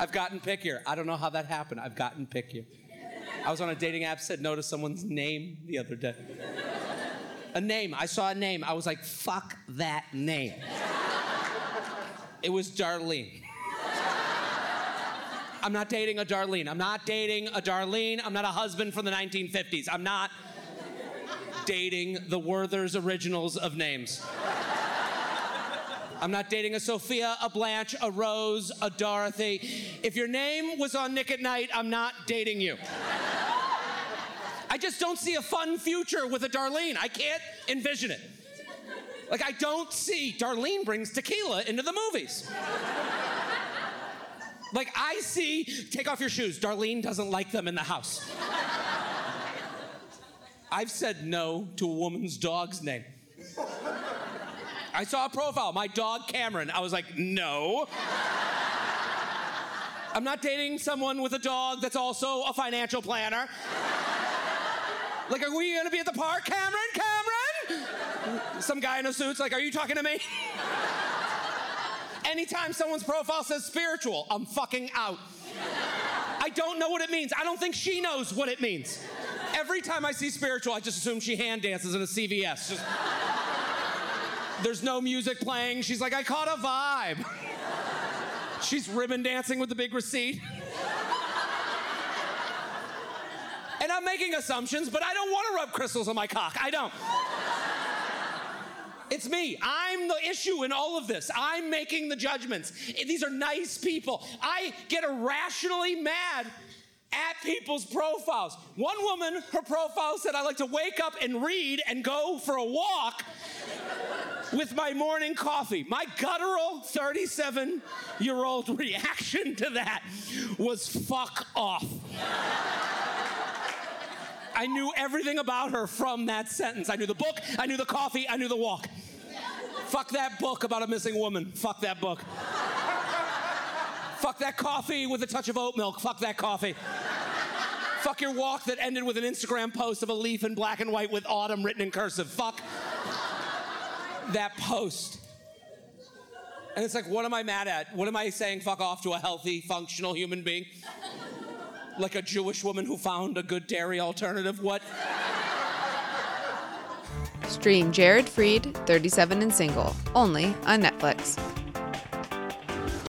I've gotten pickier. I don't know how that happened. I've gotten pickier. I was on a dating app, said no to someone's name the other day. A name. I saw a name. I was like, fuck that name. It was Darlene. I'm not dating a Darlene. I'm not dating a Darlene. I'm not a husband from the 1950s. I'm not dating the Werther's originals of names. I'm not dating a Sophia, a Blanche, a Rose, a Dorothy. If your name was on Nick at Nite, I'm not dating you. I just don't see a fun future with a Darlene. I can't envision it. Like, I don't see Darlene brings tequila into the movies. Like, I see, take off your shoes. Darlene doesn't like them in the house. I've said no to a woman's dog's name. I saw a profile, my dog Cameron. I was like, no. I'm not dating someone with a dog that's also a financial planner. Like, are we gonna be at the park, Cameron? Cameron? Some guy in a suit's like, are you talking to me? Anytime someone's profile says spiritual, I'm fucking out. I don't know what it means. I don't think she knows what it means. Every time I see spiritual, I just assume she hand dances in a CVS. Just... There's no music playing. She's like, I caught a vibe. She's ribbon dancing with the big receipt. And I'm making assumptions, but I don't want to rub crystals on my cock. I don't. It's me. I'm the issue in all of this. I'm making the judgments. These are nice people. I get irrationally mad at people's profiles. One woman, her profile said, I like to wake up and read and go for a walk with my morning coffee. My guttural 37 year old reaction to that was fuck off. I knew everything about her from that sentence. I knew the book, I knew the coffee, I knew the walk. Fuck that book about a missing woman. Fuck that book. Fuck that coffee with a touch of oat milk. Fuck that coffee. Fuck your walk that ended with an Instagram post of a leaf in black and white with autumn written in cursive. Fuck that post. And it's like, what am I mad at? What am I saying fuck off to a healthy, functional human being? Like a Jewish woman who found a good dairy alternative? What? Stream Jared Freid, 37 and Single, only on Netflix.